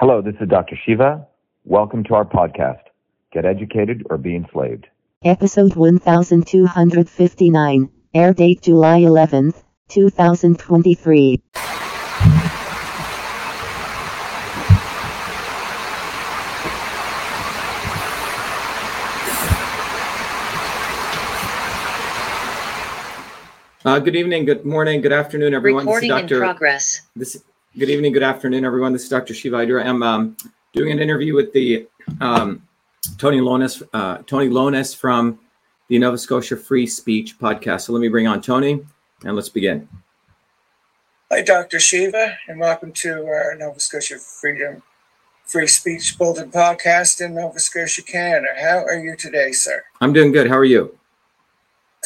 Hello, this is Dr. Shiva. Welcome to our podcast, Get Educated or Be Enslaved. Episode 1259, air date July 11th, 2023. Uh, good evening, good morning, good afternoon, everyone. Recording this in is Dr. progress. This, good evening, good afternoon, everyone. This is Dr. Shiva Ayyadurai. I'm um, doing an interview with the um, Tony Lohnes, uh, Tony Lohnes from the Nova Scotia Free Speech podcast. So let me bring on Tony and let's begin. Hi, Dr. Shiva, and welcome to our Nova Scotia Freedom Free Speech Bulletin podcast in Nova Scotia, Canada. How are you today, sir? I'm doing good. How are you?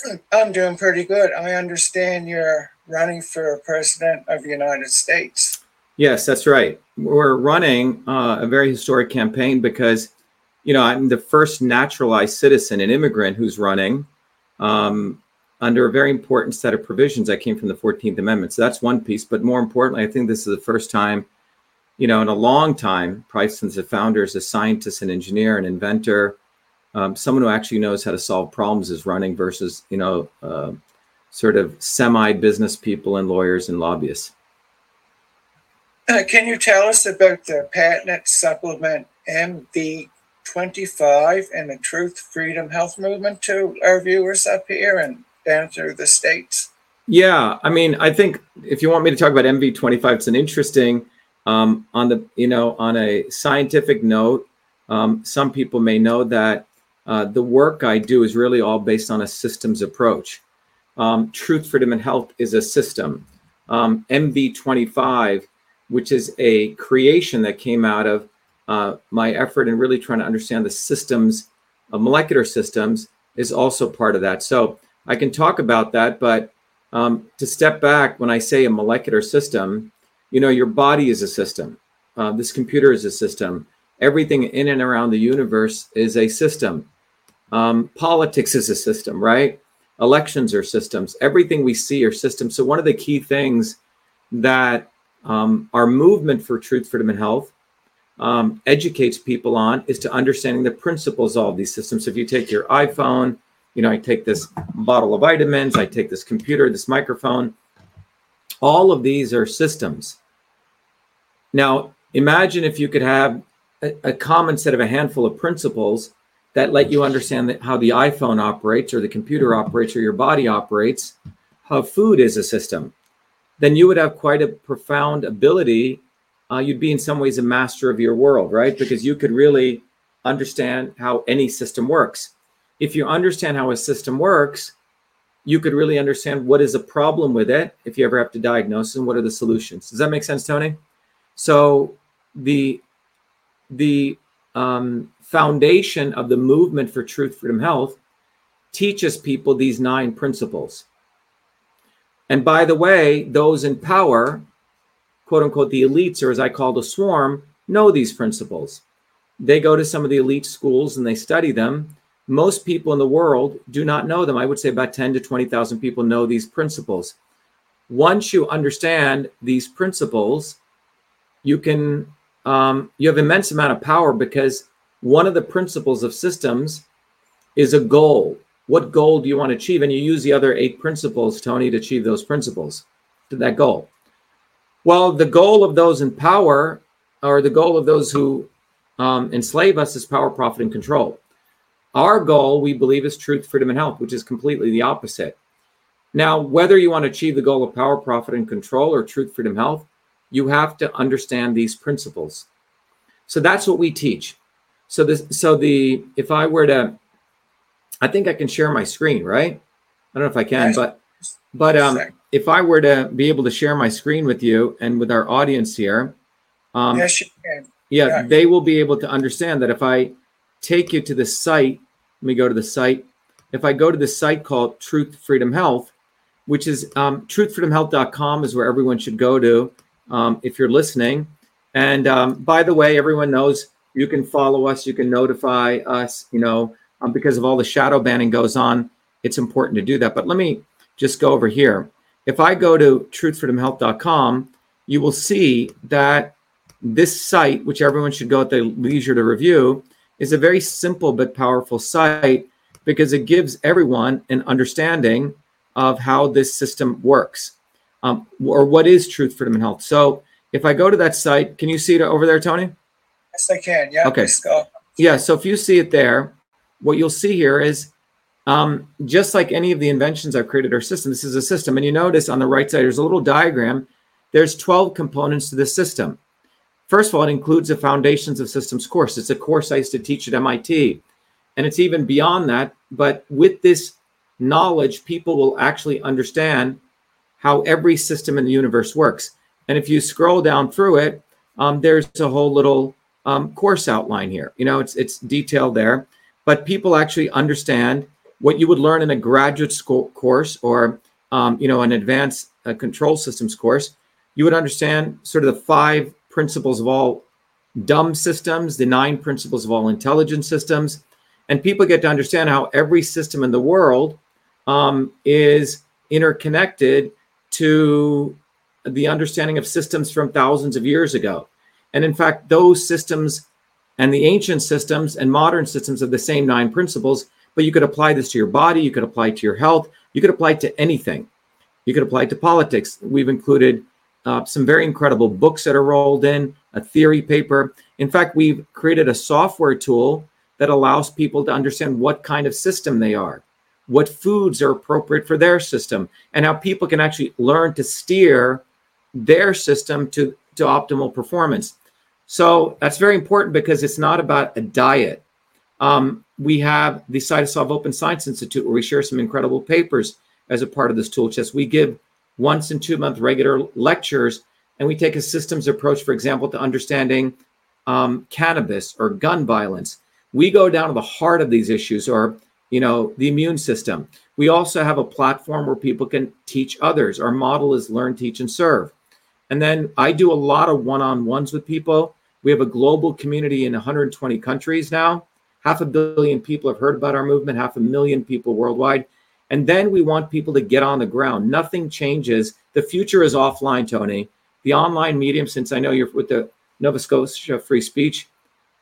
I'm doing pretty good. I understand you're running for president of the United States. Yes, that's right. We're running uh, a very historic campaign because, you know, I'm the first naturalized citizen and immigrant who's running um, under a very important set of provisions that came from the 14th Amendment. So that's one piece. But more importantly, I think this is the first time, you know, in a long time, probably since the founders, a scientist, an engineer, an inventor, um, someone who actually knows how to solve problems is running versus, you know, uh, sort of semi business people and lawyers and lobbyists. Can you tell us about the patent supplement MV25 and the Truth, Freedom, Health movement to our viewers up here and down through the states? Yeah, I mean, I think if you want me to talk about MV25, it's an interesting um, on the you know on a scientific note. Um, some people may know that uh, the work I do is really all based on a systems approach. Um, Truth, Freedom, and Health is a system. Um, MV25, which is a creation that came out of uh, my effort in really trying to understand the systems, uh, molecular systems, is also part of that. So I can talk about that, but um, to step back, when I say a molecular system, you know, your body is a system. Uh, this computer is a system. Everything in and around the universe is a system. Um, politics is a system, right? Elections are systems. Everything we see are systems. So, one of the key things that um, our movement for truth, freedom, and health um, educates people on is to understanding the principles of these systems. So, if you take your iPhone, you know, I take this bottle of vitamins, I take this computer, this microphone, all of these are systems. Now, imagine if you could have a, a common set of a handful of principles that let you understand how the iPhone operates or the computer operates or your body operates, how food is a system, then you would have quite a profound ability. Uh, you'd be in some ways a master of your world, right? Because you could really understand how any system works. If you understand how a system works, you could really understand what is a problem with it if you ever have to diagnose and what are the solutions. Does that make sense, Tony? So the the um, foundation of the movement for truth, freedom, health teaches people these nine principles. And by the way, those in power, quote unquote, the elites, or as I call the swarm, know these principles. They go to some of the elite schools and they study them. Most people in the world do not know them. I would say about 10 to 20,000 people know these principles. Once you understand these principles, you can um, you have immense amount of power because one of the principles of systems is a goal. What goal do you want to achieve? And you use the other eight principles, Tony, to achieve those principles to that goal. Well, the goal of those in power, or the goal of those who um, enslave us, is power, profit, and control. Our goal, we believe, is truth, freedom, and health, which is completely the opposite. Now, whether you want to achieve the goal of power, profit, and control, or truth, freedom, health, you have to understand these principles. So that's what we teach. So this, so the, if I were to, I think I can share my screen, right? I don't know if I can, but, but um, if I were to be able to share my screen with you and with our audience here, um, yes, you can. yeah, Yeah. they will be able to understand that if I take you to the site, let me go to the site. If I go to the site called Truth Freedom Health, which is um, truthfreedomhealth.com is where everyone should go to um, if you're listening. And um, by the way, everyone knows you can follow us, you can notify us, you know, um, because of all the shadow banning goes on. It's important to do that. But let me just go over here. If I go to truthfreedomhealth.com, you will see that this site, which everyone should go at their leisure to review, is a very simple but powerful site because it gives everyone an understanding of how this system works um, or what is truth, freedom, and health. So if I go to that site, can you see it over there, Tony? Yes, I can. Yeah. Okay. Let's go. Yeah. So if you see it there, what you'll see here is um, just like any of the inventions I've created our system, this is a system. And you notice on the right side, there's a little diagram. There's 12 components to this system. First of all, it includes the Foundations of Systems course. It's a course I used to teach at MIT. And it's even beyond that. But with this knowledge, people will actually understand how every system in the universe works. And if you scroll down through it, um, there's a whole little um, course outline here. You know, it's it's detailed there, but people actually understand what you would learn in a graduate school course or um, you know an advanced uh, control systems course. You would understand sort of the five principles of all dumb systems, the nine principles of all intelligent systems, and people get to understand how every system in the world um, is interconnected to the understanding of systems from thousands of years ago. And in fact, those systems and the ancient systems and modern systems have the same nine principles, but you could apply this to your body, you could apply it to your health, you could apply it to anything. You could apply it to politics. We've included uh, some very incredible books that are rolled in, a theory paper. In fact, we've created a software tool that allows people to understand what kind of system they are, what foods are appropriate for their system, and how people can actually learn to steer their system to, to optimal performance. So that's very important because it's not about a diet. Um, we have the Cytosolve Open Science Institute where we share some incredible papers as a part of this tool chest. We give once in two month regular lectures, and we take a systems approach, for example, to understanding um, cannabis or gun violence. We go down to the heart of these issues, or you know, the immune system. We also have a platform where people can teach others. Our model is learn, teach, and serve. And then I do a lot of one on ones with people. We have a global community in 120 countries now. Half a billion people have heard about our movement, half a million people worldwide. And then we want people to get on the ground. Nothing changes. The future is offline, Tony. The online medium, since I know you're with the Nova Scotia Free Speech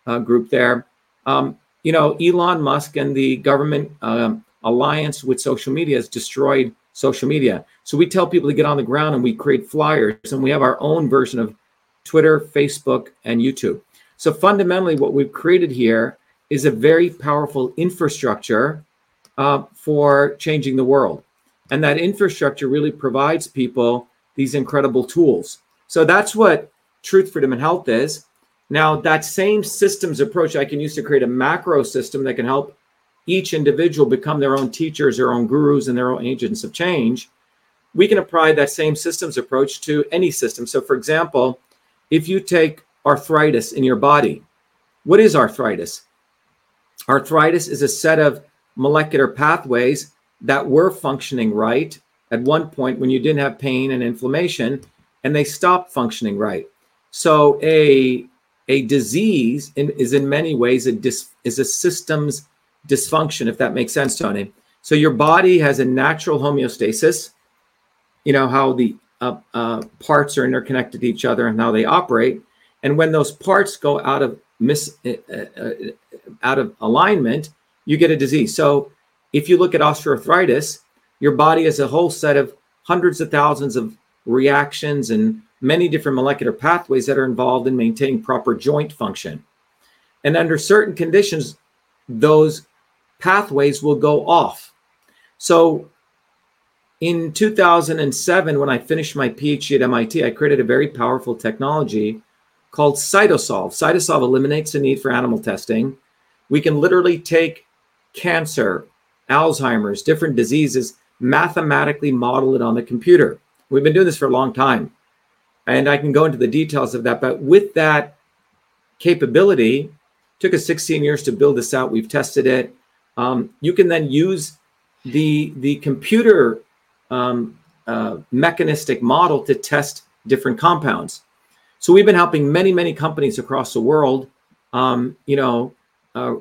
uh, group there, um, you know, Elon Musk and the government um, alliance with social media has destroyed social media. So we tell people to get on the ground and we create flyers and we have our own version of Twitter, Facebook, and YouTube. So fundamentally, what we've created here is a very powerful infrastructure uh, for changing the world. And that infrastructure really provides people these incredible tools. So that's what truth, freedom, and health is. Now, that same systems approach I can use to create a macro system that can help each individual become their own teachers, their own gurus, and their own agents of change. We can apply that same systems approach to any system. So, for example, if you take arthritis in your body, what is arthritis? Arthritis is a set of molecular pathways that were functioning right at one point when you didn't have pain and inflammation and they stopped functioning right so a a disease in, is in many ways a dis, is a systems dysfunction if that makes sense tony so your body has a natural homeostasis you know how the uh, uh, parts are interconnected to each other and how they operate and when those parts go out of mis uh, uh, uh out of alignment you get a disease. So if you look at osteoarthritis, your body has a whole set of hundreds of thousands of reactions and many different molecular pathways that are involved in maintaining proper joint function. And under certain conditions, those pathways will go off. So in 2007, when I finished my PhD at MIT, I created a very powerful technology called Cytosolve. Cytosolve eliminates the need for animal testing. We can literally take cancer, Alzheimer's, different diseases, mathematically model it on the computer. We've been doing this for a long time. And I can go into the details of that. But with that capability, took us 16 years to build this out. We've tested it. Um, you can then use the, the computer um, uh, mechanistic model to test different compounds. So we've been helping many, many companies across the world, um, you know, uh,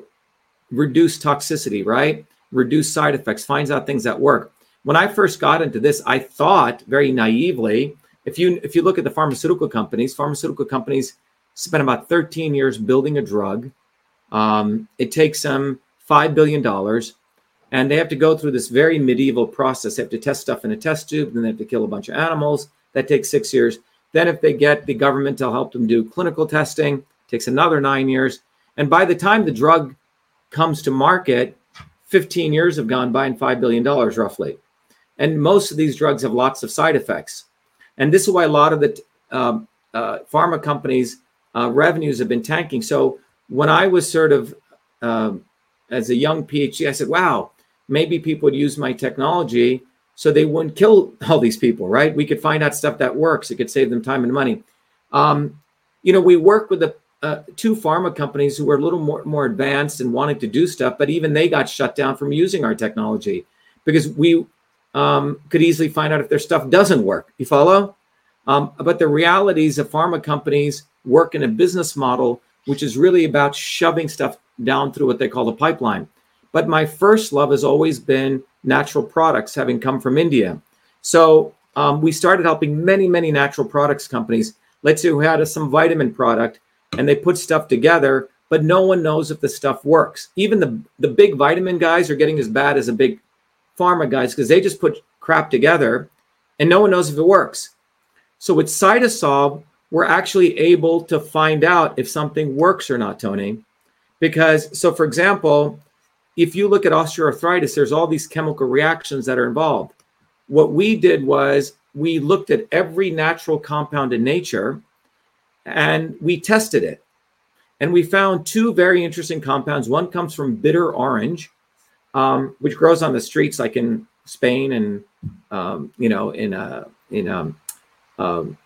reduce toxicity, right? Reduce side effects, finds out things that work. When I first got into this, I thought very naively, if you if you look at the pharmaceutical companies, pharmaceutical companies spent about 13 years building a drug. Um, it takes them $5 billion. And they have to go through this very medieval process. They have to test stuff in a test tube, then they have to kill a bunch of animals. That takes six years. Then, if they get the government to help them do clinical testing, takes another nine years. And by the time the drug comes to market, 15 years have gone by and $5 billion roughly. And most of these drugs have lots of side effects. And this is why a lot of the um, uh, pharma companies' uh, revenues have been tanking. So when I was sort of um, as a young PhD, I said, wow, maybe people would use my technology so they wouldn't kill all these people, right? We could find out stuff that works. It could save them time and money. Um, you know, we work with the uh, two pharma companies who were a little more, more advanced and wanted to do stuff, but even they got shut down from using our technology because we um, could easily find out if their stuff doesn't work. You follow? Um, but the realities of pharma companies work in a business model which is really about shoving stuff down through what they call the pipeline. But my first love has always been natural products, having come from India. So um, we started helping many, many natural products companies. Let's say who had a, some vitamin product and they put stuff together, but no one knows if the stuff works. Even the, the big vitamin guys are getting as bad as the big pharma guys because they just put crap together and no one knows if it works. So with Cytosolve, we're actually able to find out if something works or not, Tony. Because, so for example, if you look at osteoarthritis, there's all these chemical reactions that are involved. What we did was we looked at every natural compound in nature and we tested it. And we found two very interesting compounds. One comes from bitter orange, um, which grows on the streets like in Spain and, um, you know, in, uh, in um, um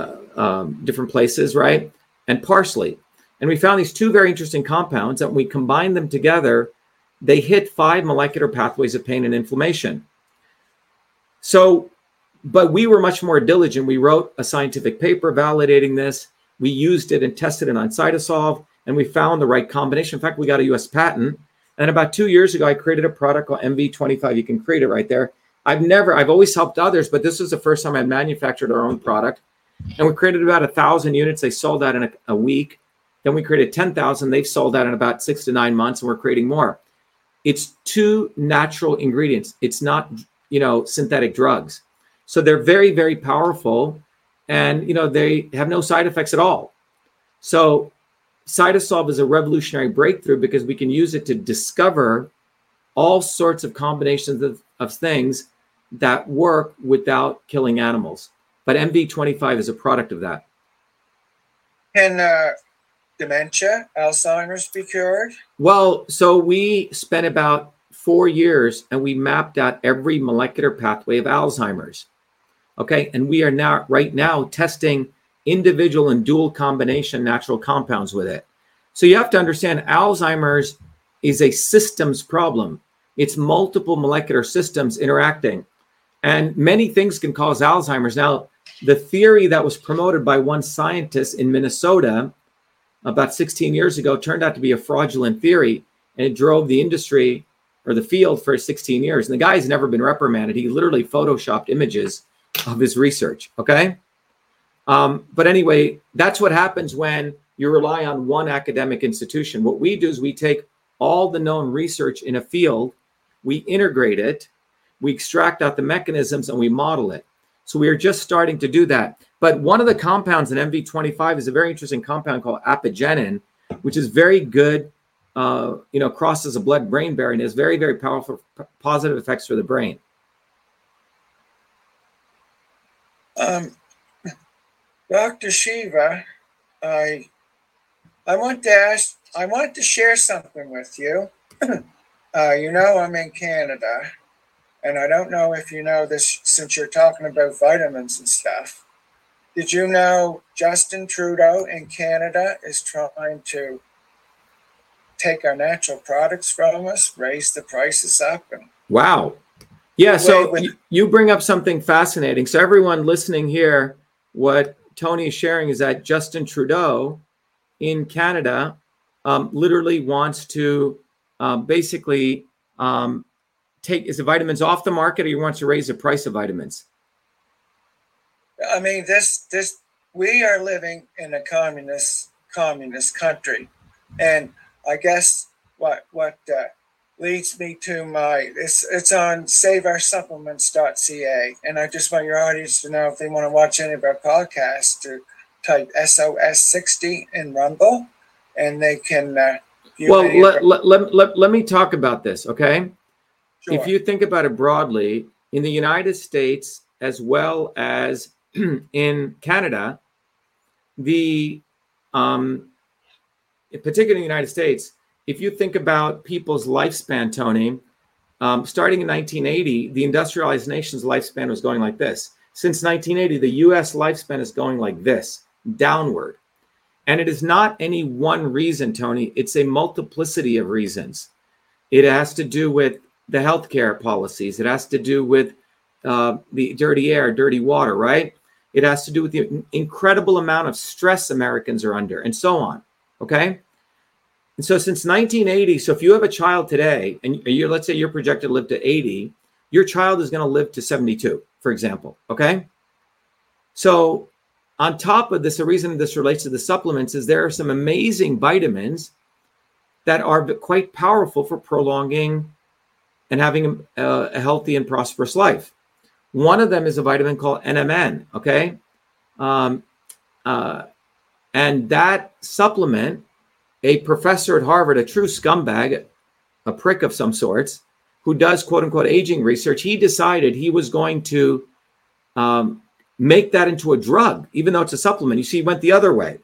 uh, um, different places, right? And parsley. And we found these two very interesting compounds when we combined them together, they hit five molecular pathways of pain and inflammation. So, but we were much more diligent. We wrote a scientific paper validating this. We used it and tested it on Cytosolve, and we found the right combination. In fact, we got a US patent. And about two years ago, I created a product called MV25. You can create it right there. I've never, I've always helped others, but this was the first time I manufactured our own product. And we created about a thousand units. They sold out in a, a week. Then we created 10,000. They've sold out in about six to nine months, and we're creating more. It's two natural ingredients. It's not, you know, synthetic drugs. So they're very, very powerful, and you know they have no side effects at all. So Cytosolve is a revolutionary breakthrough because we can use it to discover all sorts of combinations of, of things that work without killing animals. But MV25 is a product of that. Can uh, dementia, Alzheimer's be cured? Well, so we spent about four years and we mapped out every molecular pathway of Alzheimer's. Okay. And we are now, right now, testing individual and dual combination natural compounds with it. So you have to understand Alzheimer's is a systems problem. It's multiple molecular systems interacting. And many things can cause Alzheimer's. Now, the theory that was promoted by one scientist in Minnesota about 16 years ago turned out to be a fraudulent theory and it drove the industry or the field for 16 years. And the guy's never been reprimanded. He literally photoshopped images of his research. Okay. Um, but anyway, that's what happens when you rely on one academic institution. What we do is we take all the known research in a field, we integrate it, we extract out the mechanisms, and we model it. So we are just starting to do that. But one of the compounds in MV25 is a very interesting compound called apigenin, which is very good, uh, you know, crosses a blood-brain barrier and has very, very powerful positive effects for the brain. Um, Dr. Shiva, I I want to ask, I want to share something with you. uh, you know, I'm in Canada, and I don't know if you know this since you're talking about vitamins and stuff. Did you know Justin Trudeau in Canada is trying to take our natural products from us, raise the prices up, and wow, yeah. So with- you bring up something fascinating. So everyone listening here, what Tony is sharing is that Justin Trudeau in Canada um, literally wants to uh, basically um, take is the vitamins off the market or you want to raise the price of vitamins? I mean, this this we are living in a communist communist country. And I guess what what uh, leads me to my it's it's on saveoursupplements.ca, and I just want your audience to know if they want to watch any of our podcasts to type SOS sixty in Rumble, and they can. Uh, well, let, let, let, let, let me talk about this, okay? Sure. If you think about it broadly, in the United States as well as in Canada, the um, particularly in the United States, if you think about people's lifespan, Tony, um, starting in 1980, the industrialized nation's lifespan was going like this. Since 1980, the US lifespan is going like this, downward. And it is not any one reason, Tony, it's a multiplicity of reasons. It has to do with the healthcare policies, it has to do with uh, the dirty air, dirty water, right? It has to do with the incredible amount of stress Americans are under, and so on. Okay. And so since 1980, so if you have a child today, and you let's say you're projected to live to 80, your child is going to live to 72, for example. Okay. So on top of this, the reason this relates to the supplements is there are some amazing vitamins that are quite powerful for prolonging and having a, a healthy and prosperous life. One of them is a vitamin called NMN. Okay. Um, uh, and that supplement, a professor at Harvard, a true scumbag, a prick of some sorts, who does quote unquote aging research, he decided he was going to um, make that into a drug, even though it's a supplement. You see, he went the other way.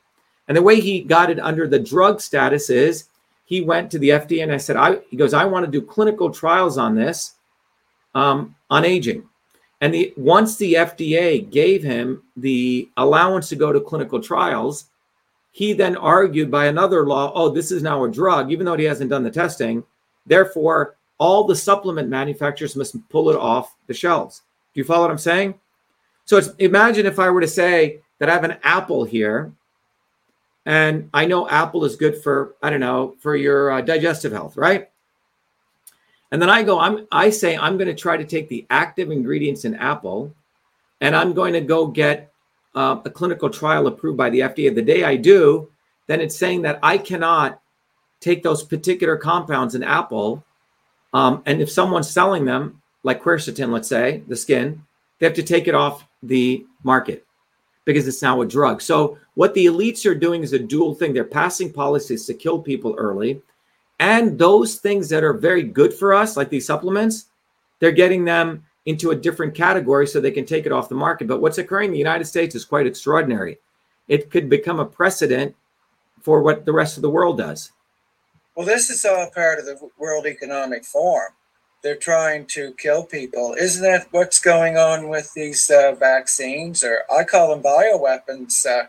And the way he got it under the drug status is he went to the FDA and I said, I, he goes, I want to do clinical trials on this um, on aging. And the once the FDA gave him the allowance to go to clinical trials, he then argued by another law, oh, this is now a drug, even though he hasn't done the testing. Therefore, all the supplement manufacturers must pull it off the shelves. Do you follow what I'm saying? So imagine if I were to say that I have an apple here, and I know apple is good for I don't know for your uh, digestive health, right? And then I go, I'm I say I'm going to try to take the active ingredients in apple, and I'm going to go get uh, a clinical trial approved by the FDA. The day I do, then it's saying that I cannot take those particular compounds in apple. Um, and if someone's selling them, like quercetin, let's say, the skin, they have to take it off the market because it's now a drug. So what the elites are doing is a dual thing. They're passing policies to kill people early. And those things that are very good for us, like these supplements, they're getting them into a different category so they can take it off the market. But what's occurring in the United States is quite extraordinary. It could become a precedent for what the rest of the world does. Well, this is all part of the World Economic Forum. They're trying to kill people. Isn't that what's going on with these uh, vaccines, or I call them bioweapons? Uh,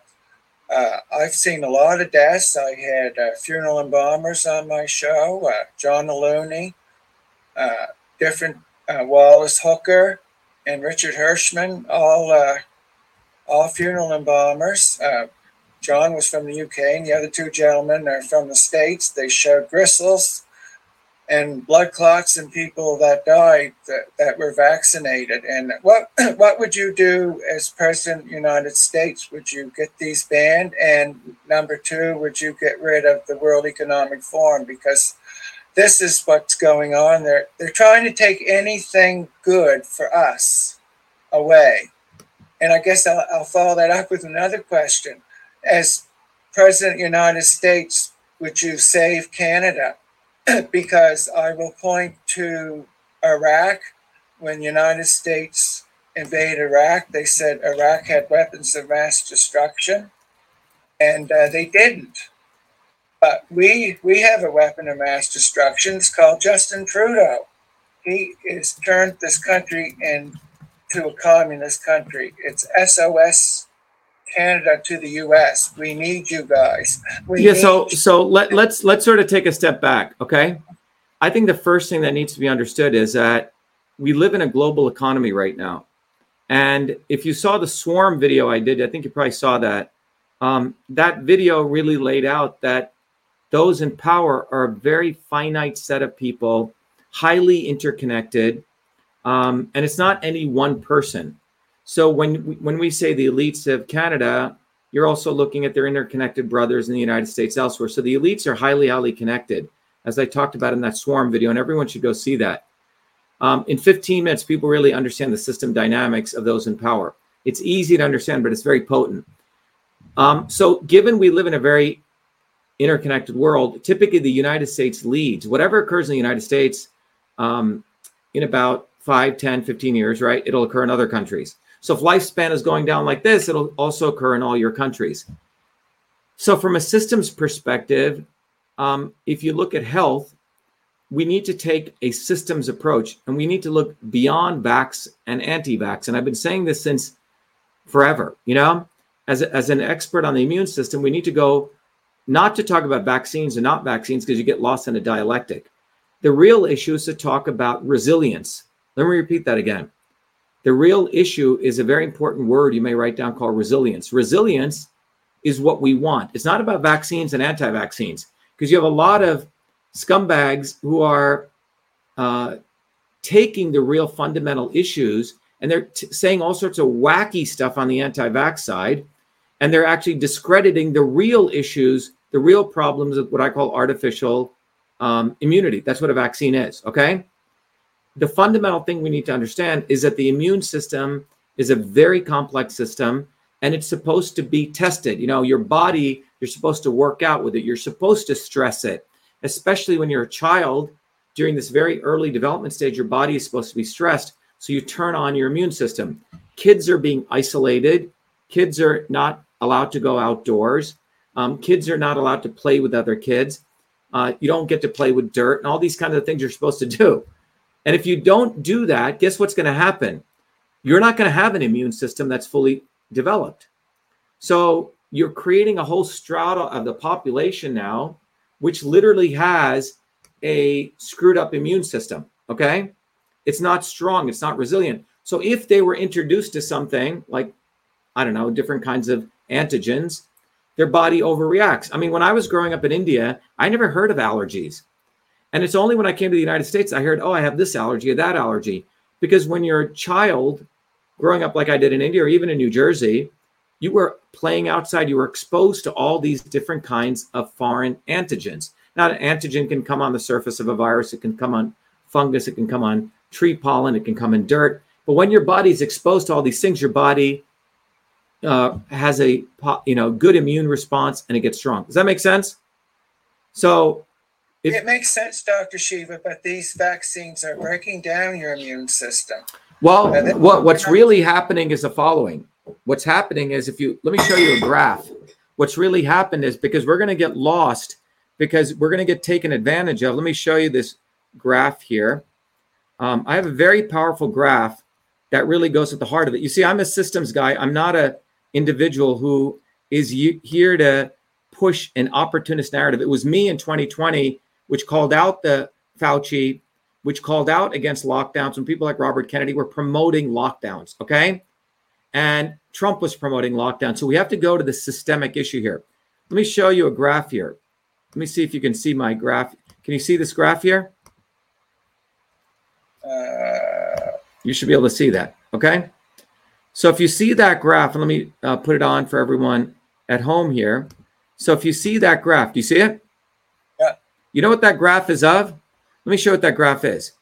uh, I've seen a lot of deaths. I had uh, funeral embalmers on my show, uh, John Looney, uh, different uh, Wallace Hooker and Richard Hirschman, all uh, all funeral embalmers. John was from the UK, and the other two gentlemen are from the States. They showed gristles and blood clots in people that died that, that were vaccinated. And what what would you do as president United States? Would you get these banned? And number two, would you get rid of the World Economic Forum because this is what's going on. They're they're trying to take anything good for us away. And I guess I'll, I'll follow that up with another question. As President United States, would you save Canada? because I will point to Iraq. When the United States invaded Iraq, they said Iraq had weapons of mass destruction, and uh, they didn't. But we we have a weapon of mass destruction. It's called Justin Trudeau. He has turned this country into a communist country. It's SOS Canada to the US. We need you guys. We yeah, so so let, let's let's sort of take a step back, okay? I think the first thing that needs to be understood is that we live in a global economy right now. And if you saw the swarm video I did, I think you probably saw that. Um, that video really laid out that those in power are a very finite set of people, highly interconnected, um, and it's not any one person. So when when we say the elites of Canada you're also looking at their interconnected brothers in the United States elsewhere. So the elites are highly, highly connected, as I talked about in that swarm video, and everyone should go see that. Um, in 15 minutes, people really understand the system dynamics of those in power. It's easy to understand, but it's very potent. Um, so, given we live in a very interconnected world, typically the United States leads. Whatever occurs in the United States um, in about 5, 10, 15 years, right? It'll occur in other countries. So if lifespan is going down like this, it'll also occur in all your countries. So from a systems perspective, um, if you look at health, we need to take a systems approach and we need to look beyond vax and anti-vax. And I've been saying this since forever, you know, as, as an expert on the immune system, we need to go not to talk about vaccines and not vaccines because you get lost in a dialectic. The real issue is to talk about resilience. Let me repeat that again. The real issue is a very important word you may write down called resilience. Resilience is what we want. It's not about vaccines and anti vaccines because you have a lot of scumbags who are uh, taking the real fundamental issues and they're t- saying all sorts of wacky stuff on the anti vax side. And they're actually discrediting the real issues, the real problems of what I call artificial um, immunity. That's what a vaccine is. Okay the fundamental thing we need to understand is that the immune system is a very complex system and it's supposed to be tested. You know, your body, you're supposed to work out with it, you're supposed to stress it, especially when you're a child. During this very early development stage, your body is supposed to be stressed. So you turn on your immune system. Kids are being isolated. Kids are not allowed to go outdoors. Um, kids are not allowed to play with other kids. Uh, you don't get to play with dirt and all these kinds of things you're supposed to do. And if you don't do that, guess what's going to happen? You're not going to have an immune system that's fully developed. So you're creating a whole strata of the population now, which literally has a screwed up immune system. Okay. It's not strong, it's not resilient. So if they were introduced to something like, I don't know, different kinds of antigens, their body overreacts. I mean, when I was growing up in India, I never heard of allergies. And it's only when I came to the United States I heard, oh, I have this allergy or that allergy. Because when you're a child growing up like I did in India or even in New Jersey, you were playing outside, you were exposed to all these different kinds of foreign antigens. Now, an antigen can come on the surface of a virus, it can come on fungus, it can come on tree pollen, it can come in dirt. But when your body is exposed to all these things, your body uh, has a you know good immune response and it gets strong. Does that make sense? So if, it makes sense, Dr. Shiva, but these vaccines are breaking down your immune system. Well, what, what's really happening is the following. What's happening is if you let me show you a graph. What's really happened is because we're going to get lost because we're going to get taken advantage of. Let me show you this graph here. Um, I have a very powerful graph that really goes at the heart of it. You see, I'm a systems guy. I'm not a individual who is here to push an opportunist narrative. It was me in 2020 which called out the Fauci, which called out against lockdowns when people like Robert Kennedy were promoting lockdowns. Okay. And Trump was promoting lockdown. So we have to go to the systemic issue here. Let me show you a graph here. Let me see if you can see my graph. Can you see this graph here? Uh, you should be able to see that. Okay. So if you see that graph, and let me uh, put it on for everyone at home here. So if you see that graph, do you see it? You know what that graph is of? Let me show what that graph is.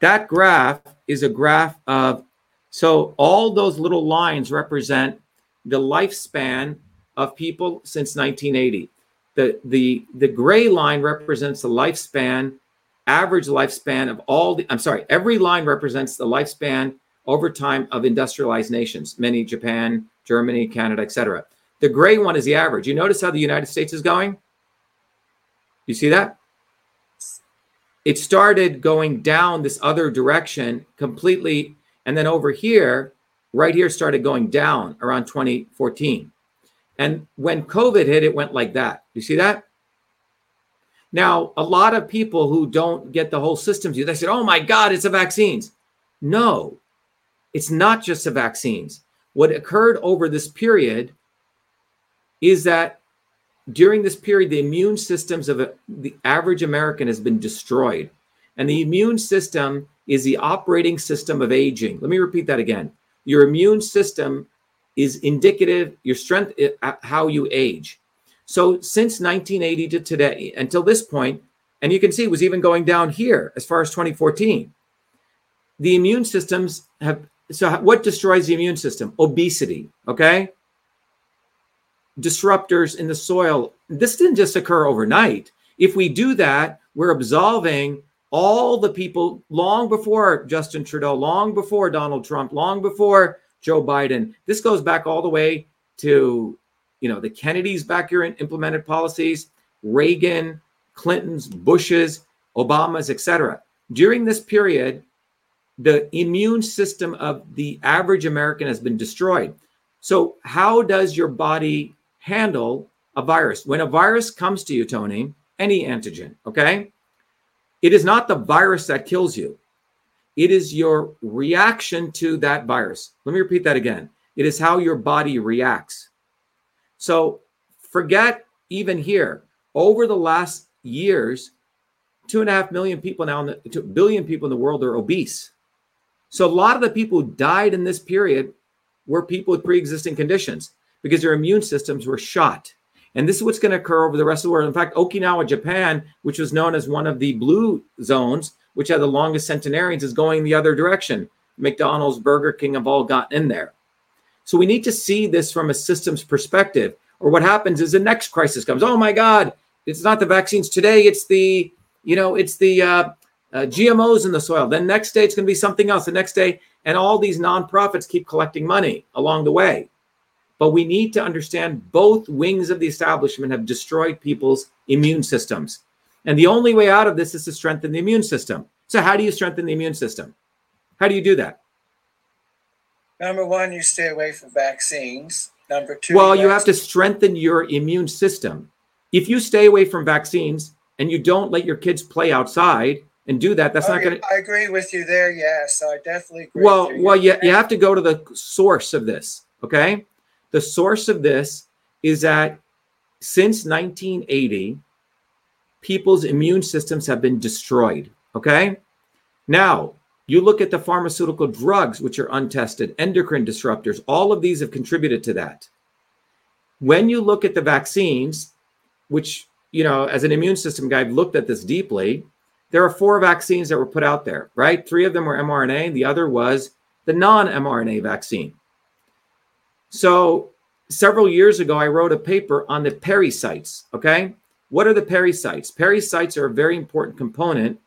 That graph is a graph of, so all those little lines represent the lifespan of people since 1980. The, the, the gray line represents the lifespan, average lifespan of all the, I'm sorry, every line represents the lifespan over time of industrialized nations, many Japan, Germany, Canada, etc. The gray one is the average. You notice how the United States is going? You see that? it started going down this other direction completely. And then over here, right here, started going down around 2014. And when COVID hit, it went like that. You see that? Now, a lot of people who don't get the whole system view, they said, oh my God, it's the vaccines. No, it's not just the vaccines. What occurred over this period is that during this period, the immune systems of a, the average American has been destroyed. And the immune system is the operating system of aging. Let me repeat that again. Your immune system is indicative your strength uh, how you age so since 1980 to today until this point and you can see it was even going down here as far as 2014 the immune systems have so what destroys the immune system obesity okay disruptors in the soil this didn't just occur overnight if we do that we're absolving all the people long before Justin Trudeau, long before Donald Trump, long before Joe Biden. This goes back all the way to, you know, the Kennedys back here implemented policies, Reagan, Clinton's, Bush's, Obama's, etc. During this period, the immune system of the average American has been destroyed. So, how does your body handle a virus? When a virus comes to you, Tony, any antigen, okay? It is not the virus that kills you. It is your reaction to that virus. Let me repeat that again. It is how your body reacts. So forget even here, over the last years, two and a half million people now, in the, two billion people in the world are obese. So a lot of the people who died in this period were people with pre-existing conditions because their immune systems were shot. And this is what's going to occur over the rest of the world. In fact, Okinawa, Japan, which was known as one of the blue zones, which had the longest centenarians, is going the other direction. McDonald's, Burger King have all gotten in there. So we need to see this from a systems perspective. Or what happens is the next crisis comes. Oh my God, it's not the vaccines today. It's the, you know, it's the uh, uh, GMOs in the soil. Then next day it's going to be something else. The next day, and all these nonprofits keep collecting money along the way. But we need to understand both wings of the establishment have destroyed people's immune systems. And the only way out of this is to strengthen the immune system. So, how do you strengthen the immune system? How do you do that? Number one, you stay away from vaccines. Number two, well, you have to strengthen your immune system. If you stay away from vaccines and you don't let your kids play outside and do that, that's oh, not going to. I agree with you there. Yes, I definitely agree. Well, well, you, you have to go to the source of this. Okay. The source of this is that since 1980, people's immune systems have been destroyed. Okay. Now, you look at the pharmaceutical drugs, which are untested, endocrine disruptors, all of these have contributed to that. When you look at the vaccines, which, you know, as an immune system guy, I've looked at this deeply. There are four vaccines that were put out there, right? Three of them were mRNA, and the other was the non mRNA vaccine. So several years ago, I wrote a paper on the pericytes. Okay. What are the pericytes? Pericytes are a very important component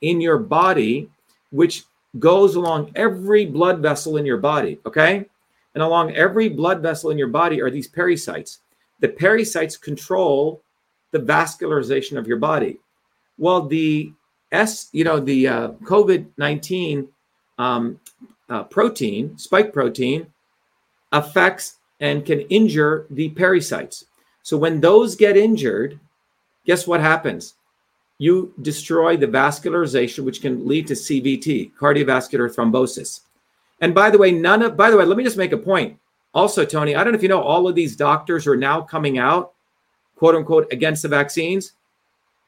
in your body, which goes along every blood vessel in your body. Okay. And along every blood vessel in your body are these pericytes. The pericytes control the vascularization of your body. Well, the S, you know, the uh, COVID 19 um, uh, protein, spike protein, affects and can injure the pericytes. So when those get injured, guess what happens? You destroy the vascularization, which can lead to CVT, cardiovascular thrombosis. And by the way, none of, by the way, let me just make a point. Also, Tony, I don't know if you know, all of these doctors are now coming out, quote unquote, against the vaccines.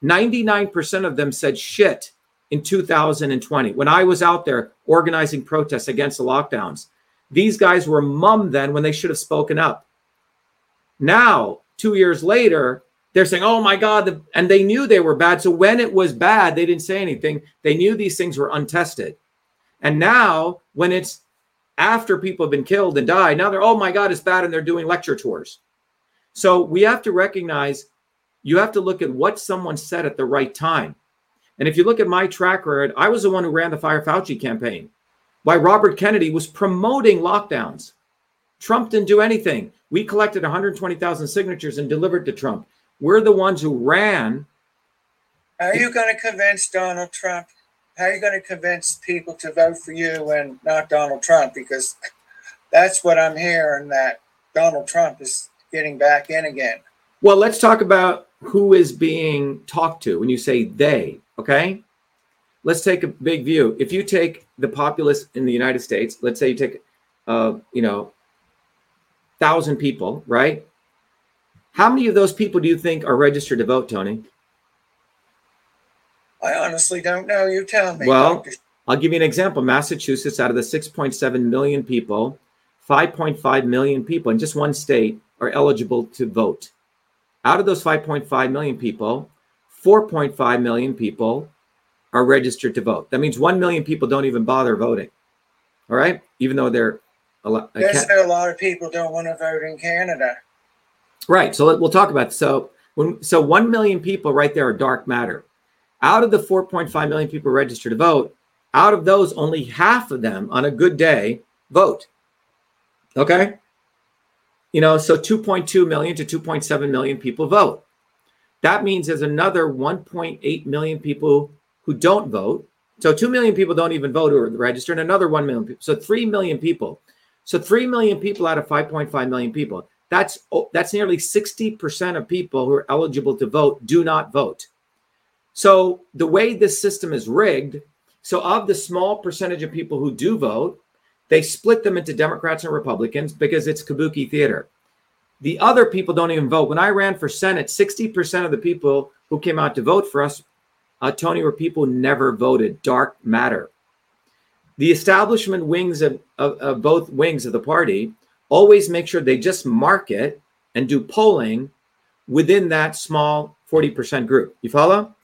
99% of them said shit in 2020 when I was out there organizing protests against the lockdowns. These guys were mum then when they should have spoken up. Now, two years later, they're saying, oh my God, and they knew they were bad. So when it was bad, they didn't say anything. They knew these things were untested. And now, when it's after people have been killed and died, now they're, oh my God, it's bad. And they're doing lecture tours. So we have to recognize you have to look at what someone said at the right time. And if you look at my track record, I was the one who ran the Fire Fauci campaign why Robert Kennedy was promoting lockdowns. Trump didn't do anything. We collected 120,000 signatures and delivered to Trump. We're the ones who ran. How are you going to convince Donald Trump? How are you going to convince people to vote for you and not Donald Trump? Because that's what I'm hearing that Donald Trump is getting back in again. Well, let's talk about who is being talked to when you say they, okay? Let's take a big view. If you take the populace in the United States, let's say you take, uh, you know, thousand people, right? How many of those people do you think are registered to vote, Tony? I honestly don't know. You tell me. Well, I'll give you an example. Massachusetts, out of the 6.7 million people, 5.5 million people in just one state are eligible to vote. Out of those 5.5 million people, 4.5 million people are registered to vote. That means 1 million people don't even bother voting. All right? Even though they're a lot. Yes, a lot of people don't want to vote in Canada. Right. So we'll talk about so when so 1 million people right there are dark matter. Out of the 4.5 million people registered to vote, out of those, only half of them on a good day vote. Okay. You know, so 2.2 million to 2.7 million people vote. That means there's another 1.8 million people who don't vote. So 2 million people don't even vote or register, and another 1 million people. So 3 million people. So 3 million people out of 5.5 million people. That's that's nearly 60% of people who are eligible to vote do not vote. So the way this system is rigged, so of the small percentage of people who do vote, they split them into Democrats and Republicans because it's kabuki theater. The other people don't even vote. When I ran for Senate, 60% of the people who came out to vote for us, uh, Tony, where people never voted. Dark matter. The establishment wings of, of, of both wings of the party always make sure they just market and do polling within that small 40% group. You follow?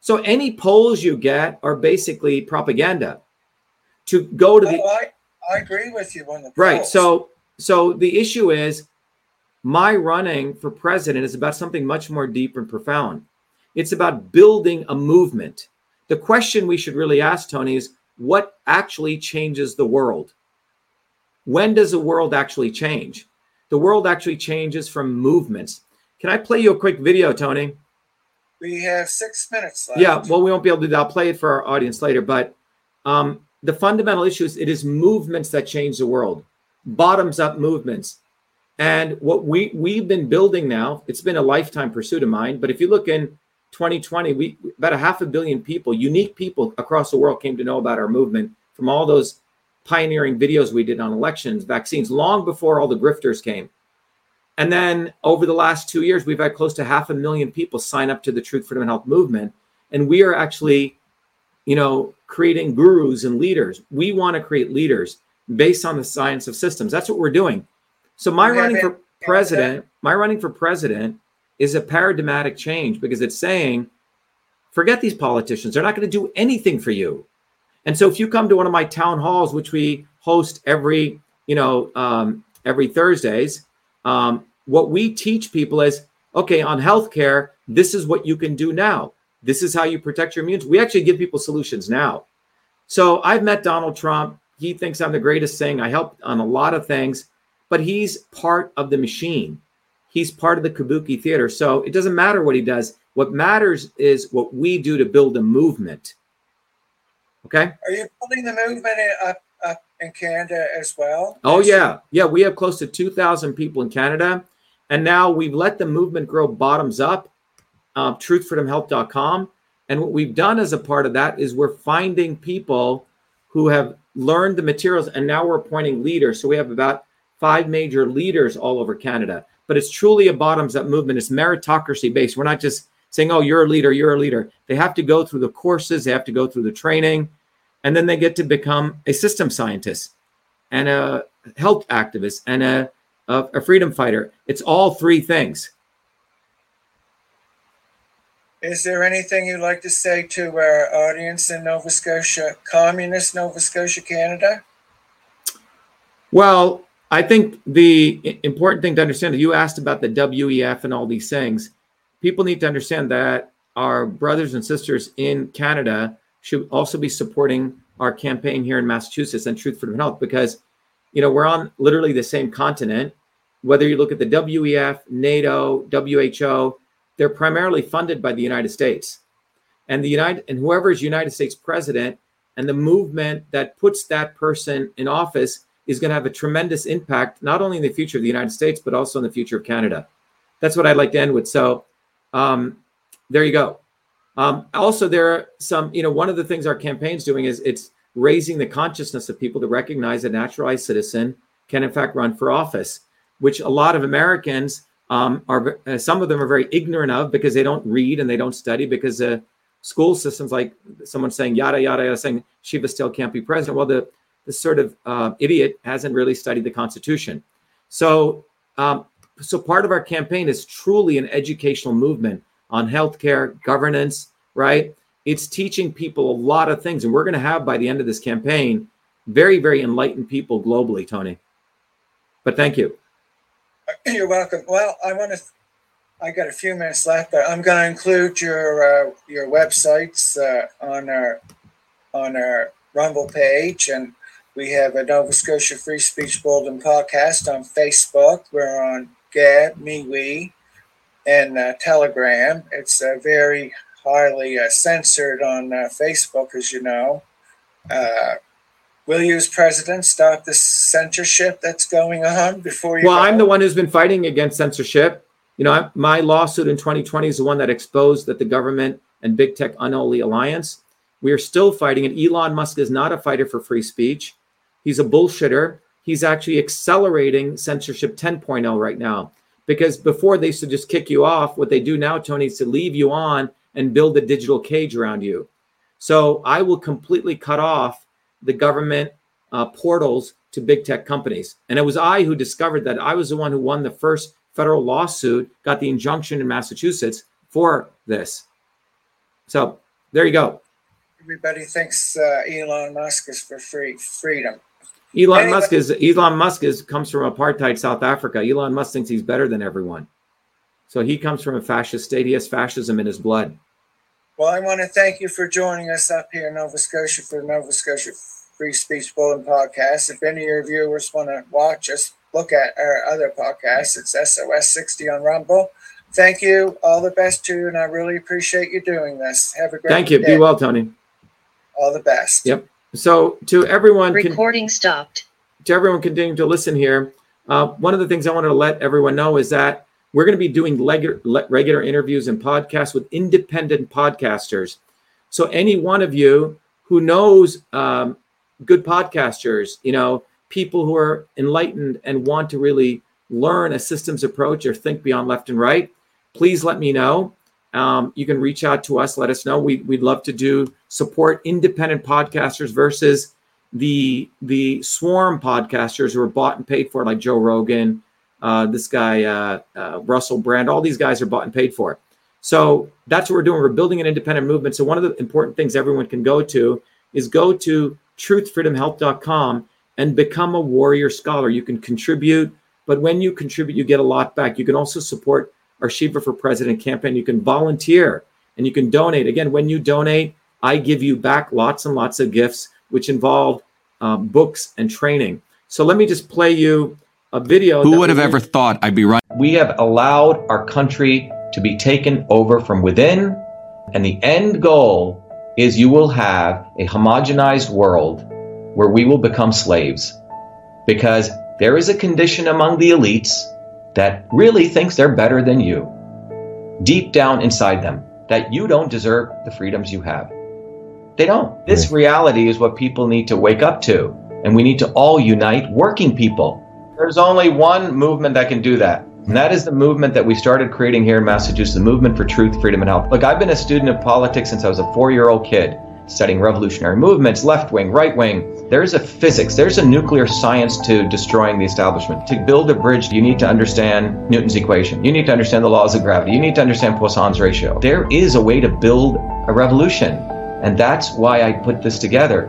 So any polls you get are basically propaganda to go to the. Oh, I, I agree with you on the right. So so the issue is my running for president is about something much more deep and profound. It's about building a movement. The question we should really ask, Tony, is what actually changes the world? When does the world actually change? The world actually changes from movements. Can I play you a quick video, Tony? We have six minutes left. Yeah, well, we won't be able to do that. I'll play it for our audience later. But um, the fundamental issue is it is movements that change the world, bottoms up movements. And what we we've been building now, it's been a lifetime pursuit of mine. But if you look in 2020, we about a half a billion people, unique people across the world, came to know about our movement from all those pioneering videos we did on elections, vaccines, long before all the grifters came. And then over the last two years, we've had close to half a million people sign up to the Truth, Freedom, and Health movement. And we are actually, you know, creating gurus and leaders. We want to create leaders based on the science of systems. That's what we're doing. So my running for president, my running for president is a paradigmatic change because it's saying, forget these politicians. They're not going to do anything for you. And so if you come to one of my town halls, which we host every, you know, um, every Thursdays, um, what we teach people is, okay, on healthcare, this is what you can do now. This is how you protect your immune. We actually give people solutions now. So I've met Donald Trump. He thinks I'm the greatest thing. I helped on a lot of things, but he's part of the machine. He's part of the kabuki theater. So it doesn't matter what he does. What matters is what we do to build a movement. Okay. Are you building the movement up, up in Canada as well? Oh, yeah. Yeah. We have close to 2,000 people in Canada. And now we've let the movement grow bottoms up, uh, truthfreedomhealth.com. And what we've done as a part of that is we're finding people who have learned the materials and now we're appointing leaders. So we have about five major leaders all over Canada. But it's truly a bottoms up movement. It's meritocracy based. We're not just saying, oh, you're a leader, you're a leader. They have to go through the courses, they have to go through the training, and then they get to become a system scientist and a health activist and a, a, a freedom fighter. It's all three things. Is there anything you'd like to say to our audience in Nova Scotia, communist Nova Scotia, Canada? Well, I think the important thing to understand you asked about the WEF and all these things people need to understand that our brothers and sisters in Canada should also be supporting our campaign here in Massachusetts and Truth Freedom Health because, you know, we're on literally the same continent. Whether you look at the WEF, NATO, WHO, they're primarily funded by the United States. And the United and whoever is United States president and the movement that puts that person in office is going to have a tremendous impact, not only in the future of the United States, but also in the future of Canada. That's what I'd like to end with. So um, there you go. Um, also, there are some, you know, one of the things our campaign's doing is it's raising the consciousness of people to recognize a naturalized citizen can, in fact, run for office, which a lot of Americans um, are, uh, some of them are very ignorant of because they don't read and they don't study because the uh, school systems, like someone saying yada, yada, yada, saying Shiva still can't be president. Well, the this sort of uh, idiot hasn't really studied the Constitution. So, um, so part of our campaign is truly an educational movement on healthcare, governance, right? It's teaching people a lot of things, and we're going to have by the end of this campaign very, very enlightened people globally, Tony. But thank you. You're welcome. Well, I want to. I got a few minutes left, but I'm going to include your uh, your websites uh, on our on our Rumble page, and we have a Nova Scotia Free Speech Bulletin podcast on Facebook. We're on Gab, MeWe, and uh, Telegram. It's uh, very highly uh, censored on uh, Facebook, as you know. Uh, will you, as president, stop the censorship that's going on before you? Well, go? I'm the one who's been fighting against censorship. You know, I, my lawsuit in 2020 is the one that exposed that the government and big tech unholy alliance. We are still fighting, and Elon Musk is not a fighter for free speech. He's a bullshitter. He's actually accelerating censorship 10.0 right now because before they used to just kick you off. What they do now, Tony, is to leave you on and build a digital cage around you. So I will completely cut off the government uh, portals to big tech companies. And it was I who discovered that I was the one who won the first federal lawsuit, got the injunction in Massachusetts for this. So there you go. Everybody thinks uh, Elon Musk is for free freedom. Elon Anyway- Musk is Elon Musk is comes from apartheid South Africa. Elon Musk thinks he's better than everyone. So he comes from a fascist state. He has fascism in his blood. Well, I want to thank you for joining us up here in Nova Scotia for the Nova Scotia Free Speech Bulletin podcast. If any of your viewers want to watch us, look at our other podcast. It's SOS 60 on Rumble. Thank you. All the best to you, and I really appreciate you doing this. Have a great Thank you. day. Be well, Tony. All the best. Yep. So to everyone, con- Recording stopped. to everyone continuing to listen here, uh, one of the things I wanted to let everyone know is that we're going to be doing leg- le- regular interviews and podcasts with independent podcasters. So any one of you who knows um, good podcasters, you know, people who are enlightened and want to really learn a systems approach or think beyond left and right, please let me know. Um, you can reach out to us. Let us know. We, we'd love to do support independent podcasters versus the the swarm podcasters who are bought and paid for, like Joe Rogan, uh, this guy uh, uh, Russell Brand. All these guys are bought and paid for. So that's what we're doing. We're building an independent movement. So one of the important things everyone can go to is go to truthfreedomhealth.com and become a warrior scholar. You can contribute, but when you contribute, you get a lot back. You can also support our Shiva for President campaign. You can volunteer and you can donate. Again, when you donate, I give you back lots and lots of gifts, which involve um, books and training. So let me just play you a video. Who would have was- ever thought I'd be running? We have allowed our country to be taken over from within, and the end goal is you will have a homogenized world where we will become slaves. Because there is a condition among the elites that really thinks they're better than you, deep down inside them, that you don't deserve the freedoms you have. They don't. This reality is what people need to wake up to, and we need to all unite working people. There's only one movement that can do that. And that is the movement that we started creating here in Massachusetts, the movement for truth, freedom, and health. Look, I've been a student of politics since I was a four year old kid, studying revolutionary movements, left wing, right wing. There's a physics, there's a nuclear science to destroying the establishment. To build a bridge, you need to understand Newton's equation. You need to understand the laws of gravity. You need to understand Poisson's ratio. There is a way to build a revolution. And that's why I put this together.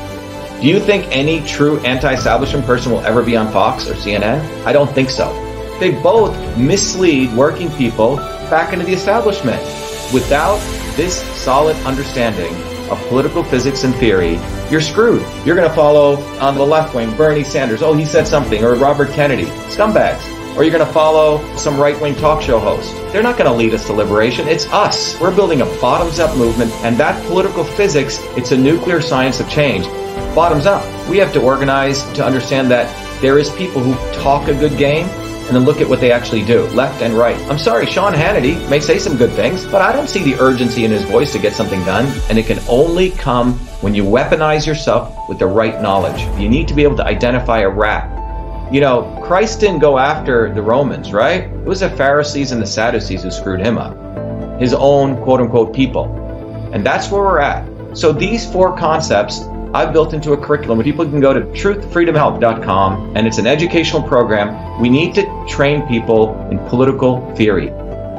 Do you think any true anti-establishment person will ever be on Fox or CNN? I don't think so. They both mislead working people back into the establishment. Without this solid understanding of political physics and theory, you're screwed. You're going to follow on the left wing Bernie Sanders. Oh, he said something. Or Robert Kennedy. Scumbags. Or you're going to follow some right wing talk show host. They're not going to lead us to liberation. It's us. We're building a bottoms up movement. And that political physics, it's a nuclear science of change. Bottoms up. We have to organize to understand that there is people who talk a good game and then look at what they actually do, left and right. I'm sorry, Sean Hannity may say some good things, but I don't see the urgency in his voice to get something done. And it can only come when you weaponize yourself with the right knowledge. You need to be able to identify a rat. You know, Christ didn't go after the Romans, right? It was the Pharisees and the Sadducees who screwed him up. His own quote unquote people. And that's where we're at. So these four concepts I've built into a curriculum where people can go to truthfreedomhealth.com and it's an educational program. We need to train people in political theory.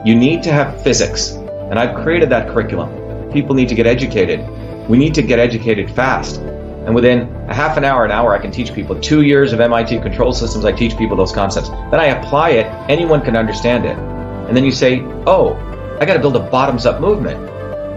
You need to have physics. And I've created that curriculum. People need to get educated. We need to get educated fast. And within a half an hour, an hour, I can teach people. Two years of MIT control systems, I teach people those concepts. Then I apply it, anyone can understand it. And then you say, oh, I got to build a bottoms up movement.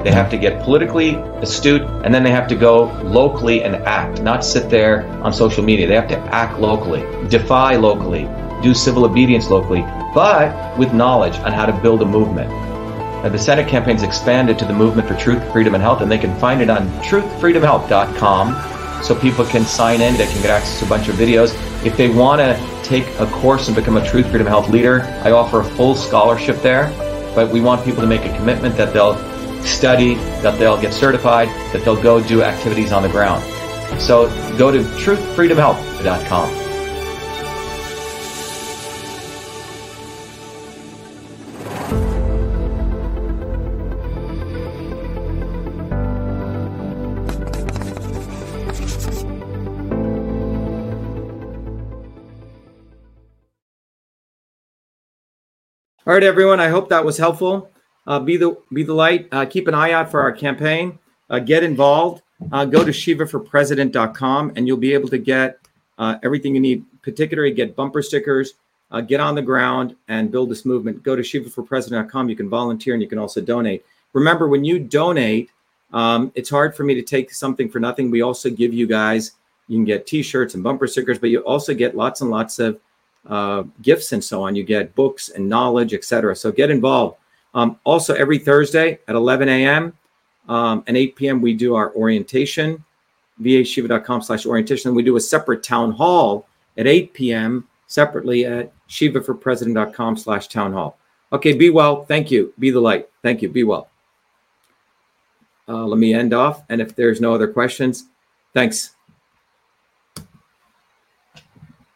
They have to get politically astute and then they have to go locally and act, not sit there on social media. They have to act locally, defy locally, do civil obedience locally, but with knowledge on how to build a movement. Now, the Senate campaign's expanded to the Movement for Truth, Freedom, and Health, and they can find it on truthfreedomhealth.com so people can sign in. They can get access to a bunch of videos. If they want to take a course and become a Truth, Freedom, Health leader, I offer a full scholarship there. But we want people to make a commitment that they'll study, that they'll get certified, that they'll go do activities on the ground. So go to truthfreedomhealth.com. All right, everyone. I hope that was helpful. Uh, be the be the light. Uh, keep an eye out for our campaign. Uh, get involved. Uh, go to shivaforpresident.com and you'll be able to get uh, everything you need. Particularly, get bumper stickers. Uh, get on the ground and build this movement. Go to shivaforpresident.com. You can volunteer and you can also donate. Remember, when you donate, um, it's hard for me to take something for nothing. We also give you guys. You can get T-shirts and bumper stickers, but you also get lots and lots of gifts and so on. You get books and knowledge, etc. So get involved. Um, also, every Thursday at 11 a.m. Um, and 8 p.m., we do our orientation, vashiva.com slash orientation. And we do a separate town hall at 8 p.m. separately at shivaforpresident.com slash town hall. Okay, be well. Thank you. Be the light. Thank you. Be well. Uh, let me end off. And if there's no other questions, thanks.